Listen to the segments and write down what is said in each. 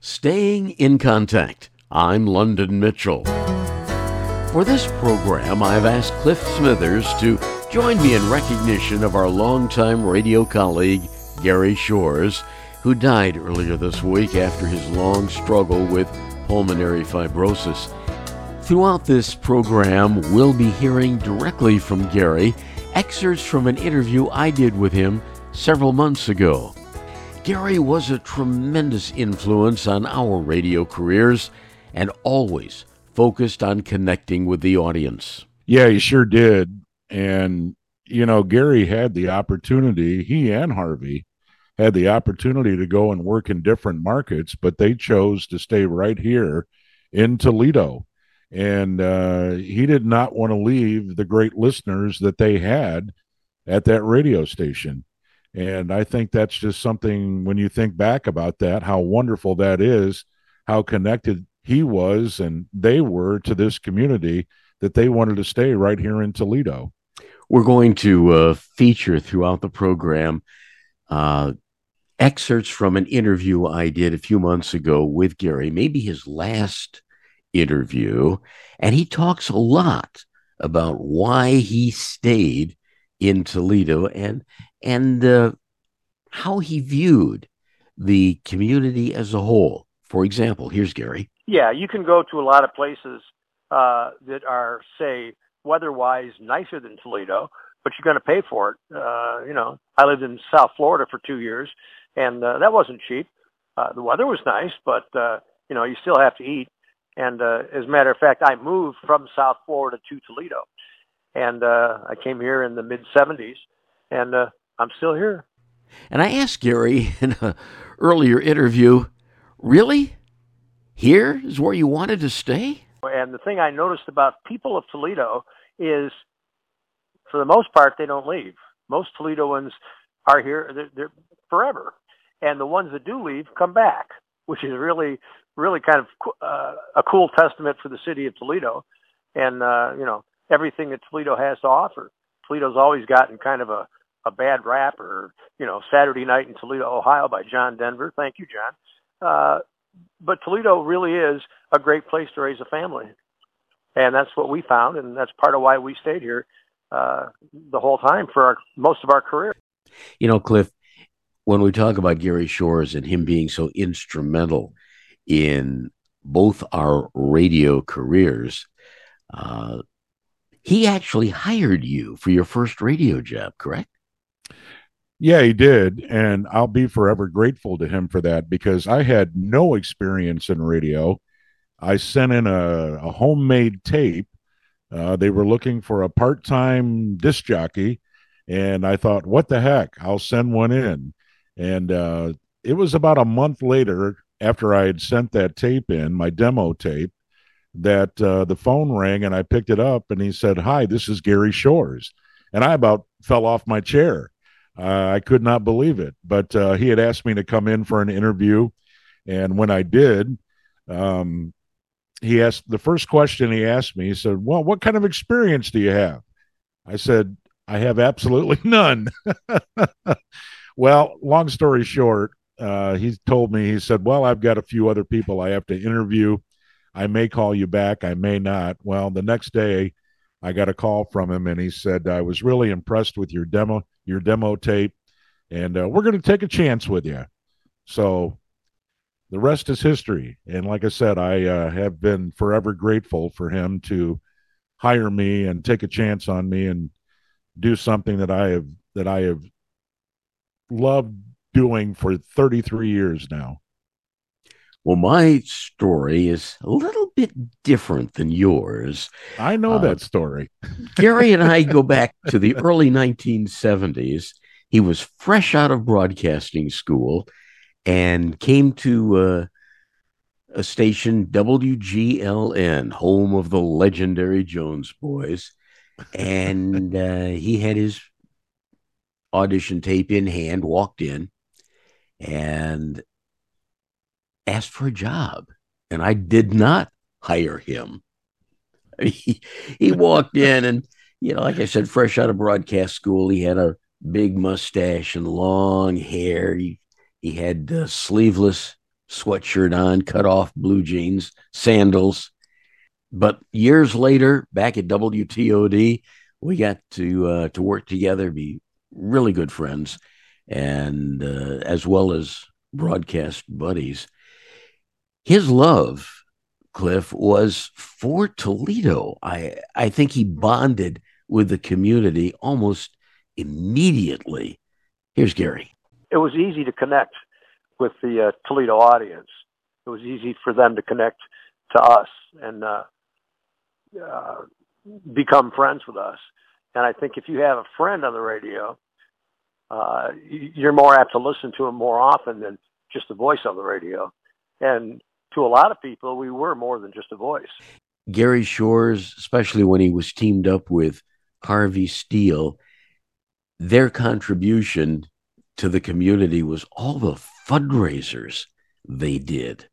Staying in Contact. I'm London Mitchell. For this program, I've asked Cliff Smithers to join me in recognition of our longtime radio colleague, Gary Shores, who died earlier this week after his long struggle with pulmonary fibrosis. Throughout this program, we'll be hearing directly from Gary excerpts from an interview I did with him several months ago. Gary was a tremendous influence on our radio careers and always focused on connecting with the audience. Yeah, he sure did. And, you know, Gary had the opportunity, he and Harvey had the opportunity to go and work in different markets, but they chose to stay right here in Toledo. And uh, he did not want to leave the great listeners that they had at that radio station. And I think that's just something when you think back about that, how wonderful that is, how connected he was and they were to this community that they wanted to stay right here in Toledo. We're going to uh, feature throughout the program uh, excerpts from an interview I did a few months ago with Gary, maybe his last interview. And he talks a lot about why he stayed in Toledo and and uh, how he viewed the community as a whole. For example, here's Gary. Yeah, you can go to a lot of places uh, that are, say, weather-wise nicer than Toledo, but you're going to pay for it. Uh, you know, I lived in South Florida for two years, and uh, that wasn't cheap. Uh, the weather was nice, but uh, you know, you still have to eat. And uh, as a matter of fact, I moved from South Florida to Toledo, and uh, I came here in the mid '70s, and uh, I'm still here. And I asked Gary in an earlier interview, really? Here is where you wanted to stay? And the thing I noticed about people of Toledo is, for the most part, they don't leave. Most Toledoans are here they're, they're forever, and the ones that do leave come back, which is really, really kind of uh, a cool testament for the city of Toledo, and uh, you know everything that Toledo has to offer. Toledo's always gotten kind of a a bad rap or you know Saturday Night in Toledo, Ohio by John Denver. Thank you, John. Uh, but Toledo really is a great place to raise a family, and that's what we found, and that's part of why we stayed here uh, the whole time for our, most of our career. You know, Cliff, when we talk about Gary Shores and him being so instrumental in both our radio careers, uh, he actually hired you for your first radio job, correct? Yeah, he did. And I'll be forever grateful to him for that because I had no experience in radio. I sent in a, a homemade tape. Uh, they were looking for a part time disc jockey. And I thought, what the heck? I'll send one in. And uh, it was about a month later after I had sent that tape in, my demo tape, that uh, the phone rang and I picked it up and he said, Hi, this is Gary Shores. And I about fell off my chair uh, I could not believe it. But uh, he had asked me to come in for an interview. And when I did, um, he asked the first question he asked me, he said, Well, what kind of experience do you have? I said, I have absolutely none. well, long story short, uh, he told me, he said, Well, I've got a few other people I have to interview. I may call you back. I may not. Well, the next day, I got a call from him and he said, I was really impressed with your demo your demo tape, and uh, we're going to take a chance with you. So the rest is history. And like I said, I uh, have been forever grateful for him to hire me and take a chance on me and do something that I have that I have loved doing for 33 years now. Well, my story is a little bit different than yours. I know uh, that story. Gary and I go back to the early 1970s. He was fresh out of broadcasting school and came to uh, a station, WGLN, home of the legendary Jones Boys. And uh, he had his audition tape in hand, walked in, and asked for a job, and I did not hire him. He, he walked in, and you know, like I said, fresh out of broadcast school, he had a big mustache and long hair. He he had uh, sleeveless sweatshirt on, cut off blue jeans, sandals. But years later, back at WTOD, we got to uh, to work together, be really good friends, and uh, as well as broadcast buddies. His love, Cliff, was for Toledo. I I think he bonded with the community almost immediately. Here's Gary. It was easy to connect with the uh, Toledo audience. It was easy for them to connect to us and uh, uh, become friends with us. And I think if you have a friend on the radio, uh, you're more apt to listen to him more often than just the voice on the radio. And to a lot of people, we were more than just a voice. Gary Shores, especially when he was teamed up with Harvey Steele, their contribution to the community was all the fundraisers they did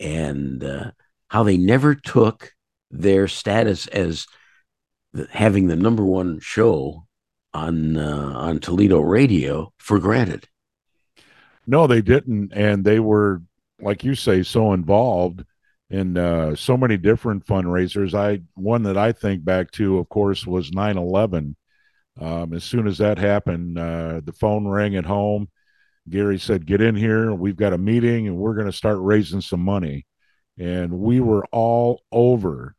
and uh, how they never took their status as the, having the number one show on uh, on Toledo radio for granted. No, they didn't, and they were, like you say, so involved in uh, so many different fundraisers. I one that I think back to, of course, was 9/11. Um, as soon as that happened, uh, the phone rang at home. Gary said, "Get in here. We've got a meeting, and we're going to start raising some money." And we were all over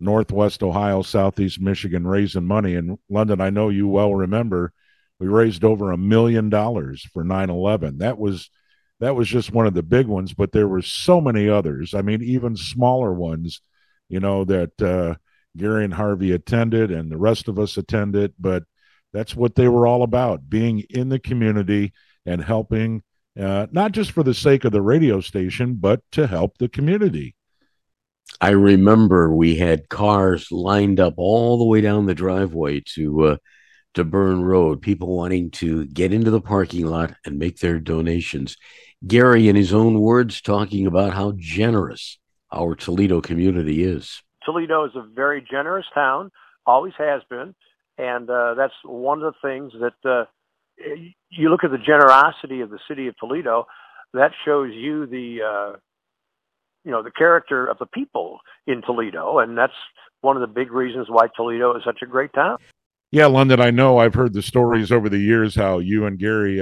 Northwest Ohio, Southeast Michigan raising money. In London, I know you well remember, we raised over a million dollars for 9/11. That was that was just one of the big ones, but there were so many others. I mean, even smaller ones, you know, that uh, Gary and Harvey attended, and the rest of us attended. But that's what they were all about: being in the community and helping, uh, not just for the sake of the radio station, but to help the community. I remember we had cars lined up all the way down the driveway to uh, to Byrne Road, people wanting to get into the parking lot and make their donations. Gary, in his own words, talking about how generous our Toledo community is. Toledo is a very generous town, always has been, and uh, that's one of the things that uh, you look at the generosity of the city of Toledo. That shows you the uh, you know the character of the people in Toledo, and that's one of the big reasons why Toledo is such a great town. Yeah, London. I know I've heard the stories over the years how you and Gary,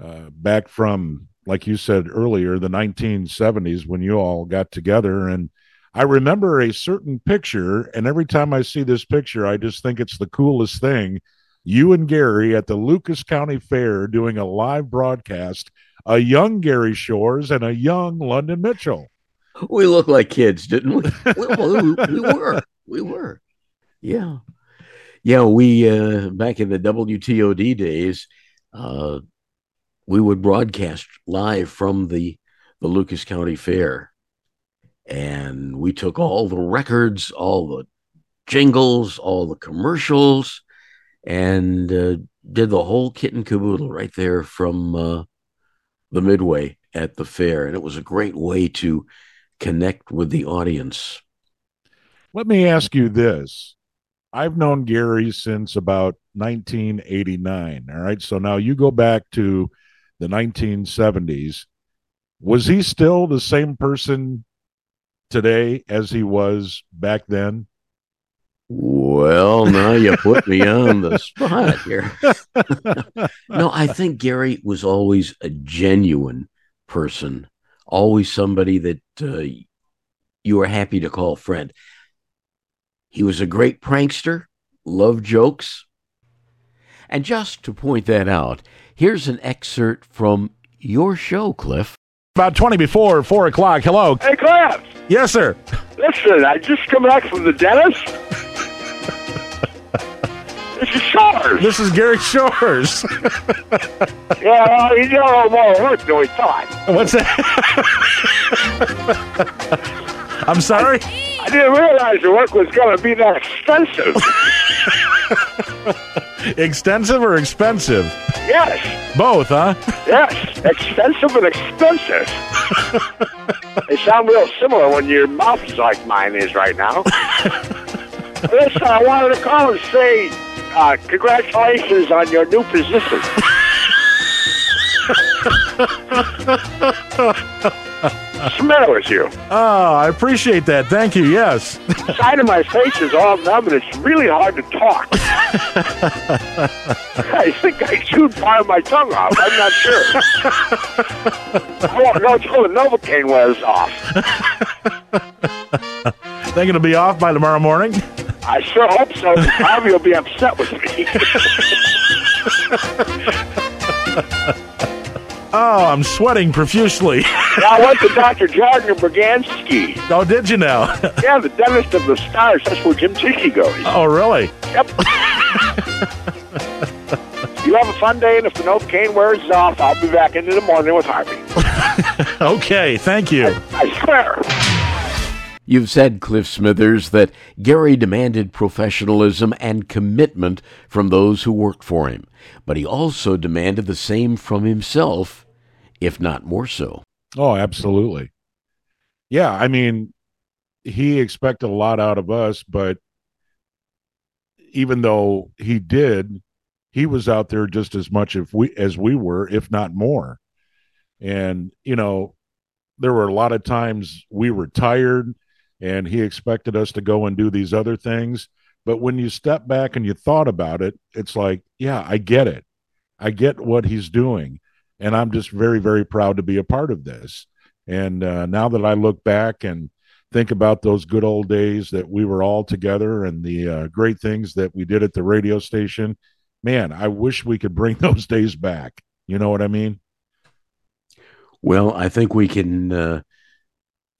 uh, back from like you said earlier, the 1970s when you all got together, and I remember a certain picture, and every time I see this picture, I just think it's the coolest thing. You and Gary at the Lucas County Fair doing a live broadcast a young Gary Shores and a young London Mitchell. We look like kids, didn't we? we, we were. We were. Yeah. Yeah, we uh back in the WTOD days, uh we would broadcast live from the the Lucas County Fair. And we took all the records, all the jingles, all the commercials, and uh, did the whole kit and caboodle right there from uh, the Midway at the fair, and it was a great way to connect with the audience. Let me ask you this. I've known Gary since about 1989. All right. So now you go back to the 1970s. Was he still the same person today as he was back then? Well, now you put me on the spot here. no, I think Gary was always a genuine person, always somebody that uh, you were happy to call friend. He was a great prankster, loved jokes. And just to point that out, here's an excerpt from your show, Cliff. About 20 before 4 o'clock. Hello. Hey, Cliff. Yes, sir. Listen, I just come back from the dentist. This is Shores. This is Gary Shores. yeah, well, he's got a little more work than we thought. What's that? I'm sorry? I, I didn't realize the work was going to be that expensive. Extensive or expensive? Yes. Both, huh? Yes, expensive and expensive. they sound real similar when your mouth is like mine is right now. Listen, I wanted to call and say uh, congratulations on your new position. What's the matter with you? Oh, I appreciate that. Thank you. Yes. The side of my face is all numb and it's really hard to talk. I think I chewed part of my tongue off. I'm not sure. I won't know until the Novocaine wears off. Thinking to be off by tomorrow morning? I sure hope so. Harvey will be upset with me. Oh, I'm sweating profusely. I went to Dr. Jordan Bragansky. oh, did you now? Yeah, the dentist of the stars. That's where Jim Tiki goes. oh, really? Yep. you have a fun day, and if the note cane wears off, I'll be back into the morning with Harvey. Okay, thank you. I swear. You've said, Cliff Smithers, that Gary demanded professionalism and commitment from those who worked for him, but he also demanded the same from himself, if not more so. Oh, absolutely. Yeah, I mean, he expected a lot out of us, but even though he did, he was out there just as much if we as we were, if not more. And you know, there were a lot of times we were tired and he expected us to go and do these other things. But when you step back and you thought about it, it's like, yeah, I get it. I get what he's doing. And I'm just very, very proud to be a part of this. And uh, now that I look back and think about those good old days that we were all together and the uh, great things that we did at the radio station, man, I wish we could bring those days back. You know what I mean? Well, I think we can uh,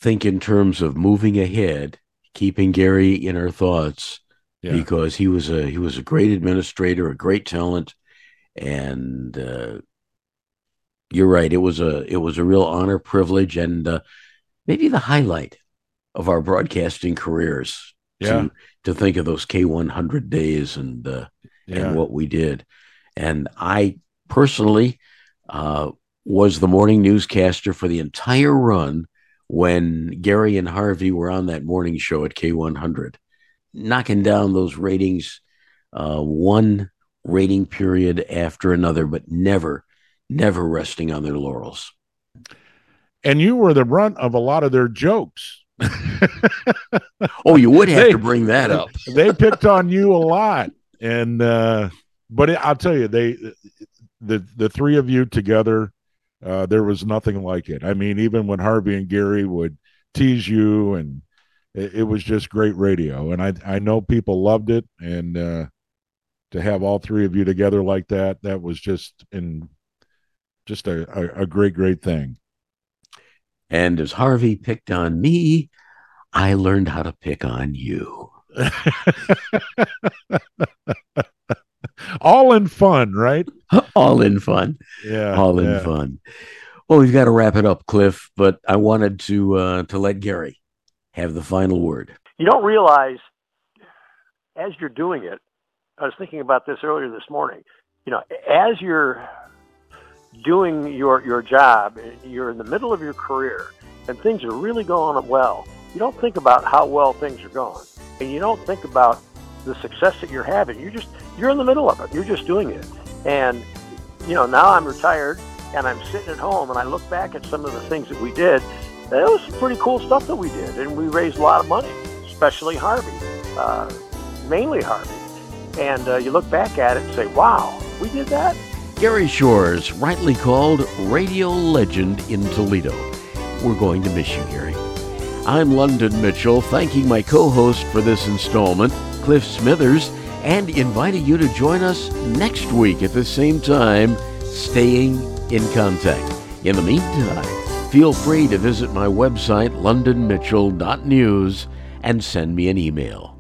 think in terms of moving ahead, keeping Gary in our thoughts, Yeah. because he was a he was a great administrator, a great talent, and uh, you're right. It was a it was a real honor, privilege, and uh, maybe the highlight of our broadcasting careers. Yeah. To, to think of those K100 days and uh, Yeah. and what we did. And I personally uh, was the morning newscaster for the entire run when Gary and Harvey were on that morning show at K100, knocking down those ratings uh, one rating period after another, but never, never resting on their laurels. And you were the brunt of a lot of their jokes. Oh, you would have They- to bring that up. they picked on you a lot and uh but it, i'll tell you they the the three of you together uh there was nothing like it i mean even when harvey and gary would tease you and it, it was just great radio and i i know people loved it and uh to have all three of you together like that that was just in just a, a, a great great thing And as Harvey picked on me, I learned how to pick on you. all in fun right All in fun. yeah all in yeah. fun. Well, we've got to wrap it up, Cliff, but I wanted to uh, to let Gary have the final word. You don't realize as you're doing it. I was thinking about this earlier this morning. You know, as you're doing your your job, you're in the middle of your career, and things are really going well. You don't think about how well things are going, and you don't think about the success that you're having. You're just you're in the middle of it. You're just doing it, and you know now I'm retired and I'm sitting at home and I look back at some of the things that we did. That was some pretty cool stuff that we did, and we raised a lot of money, especially Harvey, uh, mainly Harvey. And uh, you look back at it and say, "Wow, we did that." Gary Shores, rightly called radio legend in Toledo. We're going to miss you, Gary. I'm London Mitchell, thanking my co-host for this installment, Cliff Smithers, and inviting you to join us next week at the same time, staying in contact. In the meantime, feel free to visit my website, londonmitchell.news, and send me an email.